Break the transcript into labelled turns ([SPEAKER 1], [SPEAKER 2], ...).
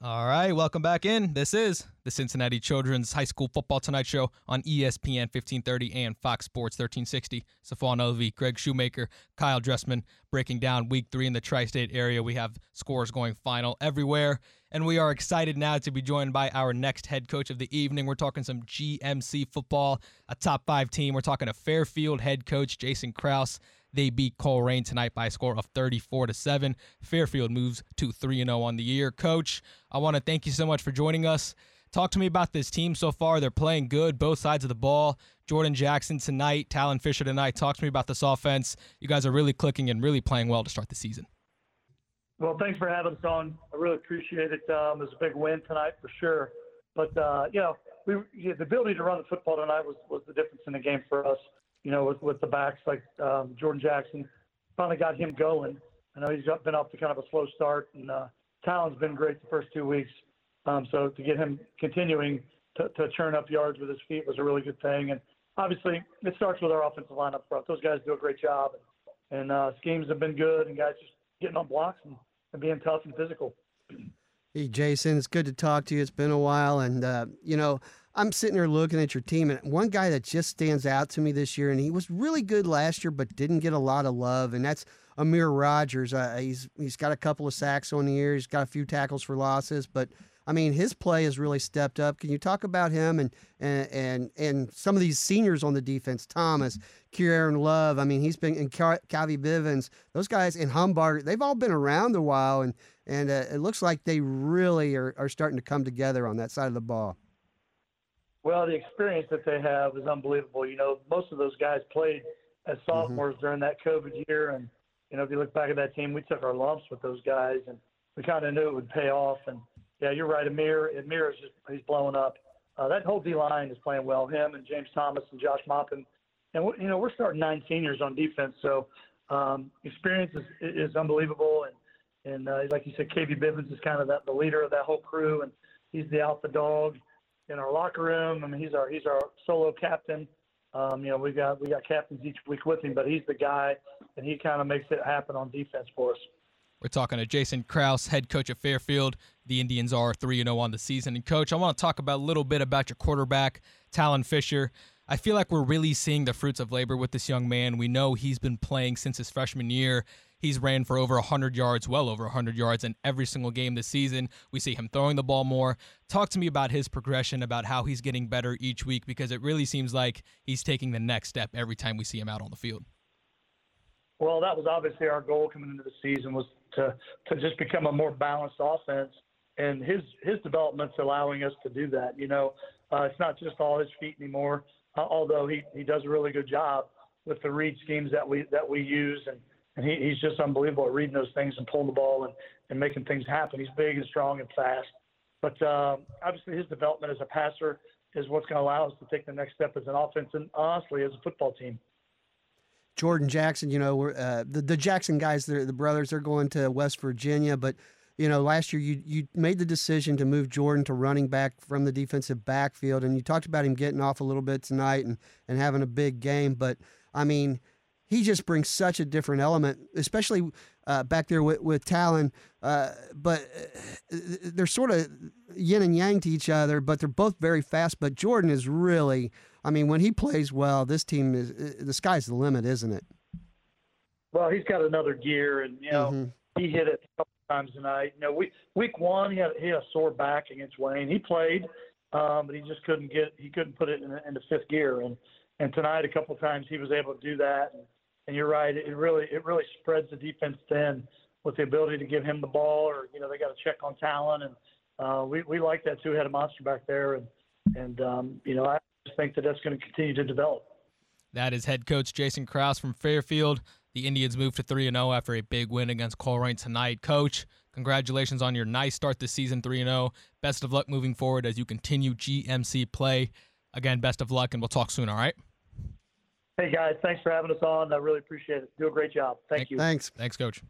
[SPEAKER 1] All right, welcome back in. This is the Cincinnati Children's High School Football Tonight Show on ESPN 1530 and Fox Sports 1360. Safwan Alvi, Greg Shoemaker, Kyle Dressman breaking down week three in the tri state area. We have scores going final everywhere. And we are excited now to be joined by our next head coach of the evening. We're talking some GMC football, a top five team. We're talking a Fairfield head coach, Jason Krause. They beat Colerain tonight by a score of 34 to 7. Fairfield moves to 3 0 on the year. Coach, I want to thank you so much for joining us. Talk to me about this team so far. They're playing good, both sides of the ball. Jordan Jackson tonight, Talon Fisher tonight. Talk to me about this offense. You guys are really clicking and really playing well to start the season.
[SPEAKER 2] Well, thanks for having us on. I really appreciate it. Um, it was a big win tonight for sure. But, uh, you know, we, the ability to run the football tonight was, was the difference in the game for us you know, with, with the backs like um, Jordan Jackson. Finally got him going. I know he's got, been off to kind of a slow start, and uh, Talon's been great the first two weeks. Um, so to get him continuing to, to churn up yards with his feet was a really good thing. And obviously, it starts with our offensive line up front. Those guys do a great job, and, and uh, schemes have been good, and guys just getting on blocks and, and being tough and physical.
[SPEAKER 3] Hey, Jason, it's good to talk to you. It's been a while. And, uh, you know, I'm sitting here looking at your team, and one guy that just stands out to me this year, and he was really good last year, but didn't get a lot of love, and that's Amir Rogers. Uh, he's he's got a couple of sacks on the year. He's got a few tackles for losses, but I mean, his play has really stepped up. Can you talk about him and and and, and some of these seniors on the defense? Thomas, Kieran Love. I mean, he's been in KB Bivens. Those guys in Humbard, they've all been around a while, and and uh, it looks like they really are, are starting to come together on that side of the ball.
[SPEAKER 2] Well, the experience that they have is unbelievable. You know, most of those guys played as mm-hmm. sophomores mm-hmm. during that COVID year, and you know, if you look back at that team, we took our lumps with those guys, and we kind of knew it would pay off. And yeah, you're right, Amir. Amir is just he's blowing up. Uh, that whole D line is playing well. Him and James Thomas and Josh Moppin, and you know, we're starting nine seniors on defense, so um, experience is, is unbelievable. And and uh, like you said, KB Bivens is kind of that the leader of that whole crew, and he's the alpha dog in our locker room. I mean, he's our he's our solo captain. Um, you know, we got we got captains each week with him, but he's the guy, and he kind of makes it happen on defense for us.
[SPEAKER 1] We're talking to Jason Krause, head coach of Fairfield. The Indians are 3 0 on the season. And, coach, I want to talk about a little bit about your quarterback, Talon Fisher. I feel like we're really seeing the fruits of labor with this young man. We know he's been playing since his freshman year. He's ran for over 100 yards, well over 100 yards in every single game this season. We see him throwing the ball more. Talk to me about his progression, about how he's getting better each week, because it really seems like he's taking the next step every time we see him out on the field.
[SPEAKER 2] Well, that was obviously our goal coming into the season was to to just become a more balanced offense, and his his development's allowing us to do that. You know, uh, it's not just all his feet anymore, uh, although he he does a really good job with the read schemes that we that we use and and he, he's just unbelievable at reading those things and pulling the ball and, and making things happen. He's big and strong and fast. But uh, obviously, his development as a passer is what's going to allow us to take the next step as an offense and honestly as a football team.
[SPEAKER 3] Jordan Jackson, you know, uh, the the Jackson guys, the brothers, they're going to West Virginia, but you know, last year you you made the decision to move Jordan to running back from the defensive backfield, and you talked about him getting off a little bit tonight and and having a big game. But I mean, he just brings such a different element, especially uh, back there with, with Talon. Uh, but uh, they're sort of yin and yang to each other, but they're both very fast. But Jordan is really, I mean, when he plays well, this team is uh, the sky's the limit, isn't it?
[SPEAKER 2] Well, he's got another gear, and you know mm-hmm. he hit it a couple times tonight. You know, week week one he had he had a sore back against Wayne. He played, um, but he just couldn't get he couldn't put it in, into fifth gear, and and tonight a couple times he was able to do that. And, and you're right. It really it really spreads the defense thin with the ability to give him the ball, or you know they got to check on Talon, and uh, we we like that two-headed monster back there, and and um, you know I just think that that's going to continue to develop.
[SPEAKER 1] That is head coach Jason Krause from Fairfield. The Indians move to 3 0 after a big win against Colerain tonight. Coach, congratulations on your nice start this season 3 0. Best of luck moving forward as you continue GMC play. Again, best of luck, and we'll talk soon, all right?
[SPEAKER 2] Hey guys, thanks for having us on. I really appreciate it. Do a great job. Thank you.
[SPEAKER 3] Thanks.
[SPEAKER 1] Thanks, coach.